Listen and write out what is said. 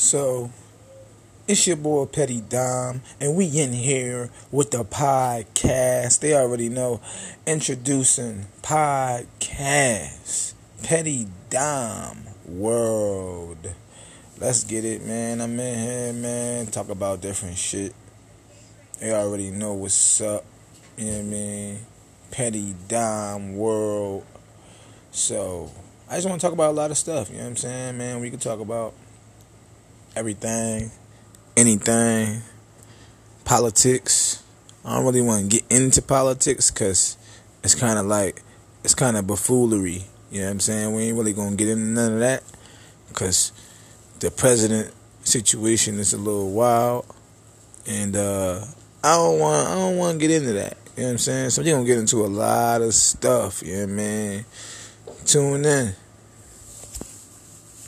So, it's your boy Petty Dom, and we in here with the podcast. They already know. Introducing podcast. Petty Dom World. Let's get it, man. I'm in here, man. Talk about different shit. They already know what's up. You know what I mean? Petty Dom World. So, I just want to talk about a lot of stuff. You know what I'm saying, man? We could talk about everything, anything, politics. I don't really want to get into politics because it's kind of like, it's kind of buffoonery. You know what I'm saying? We ain't really going to get into none of that because the president situation is a little wild. And uh, I don't want I don't want to get into that. You know what I'm saying? So you're gonna get into a lot of stuff, you know what I mean? Tune in.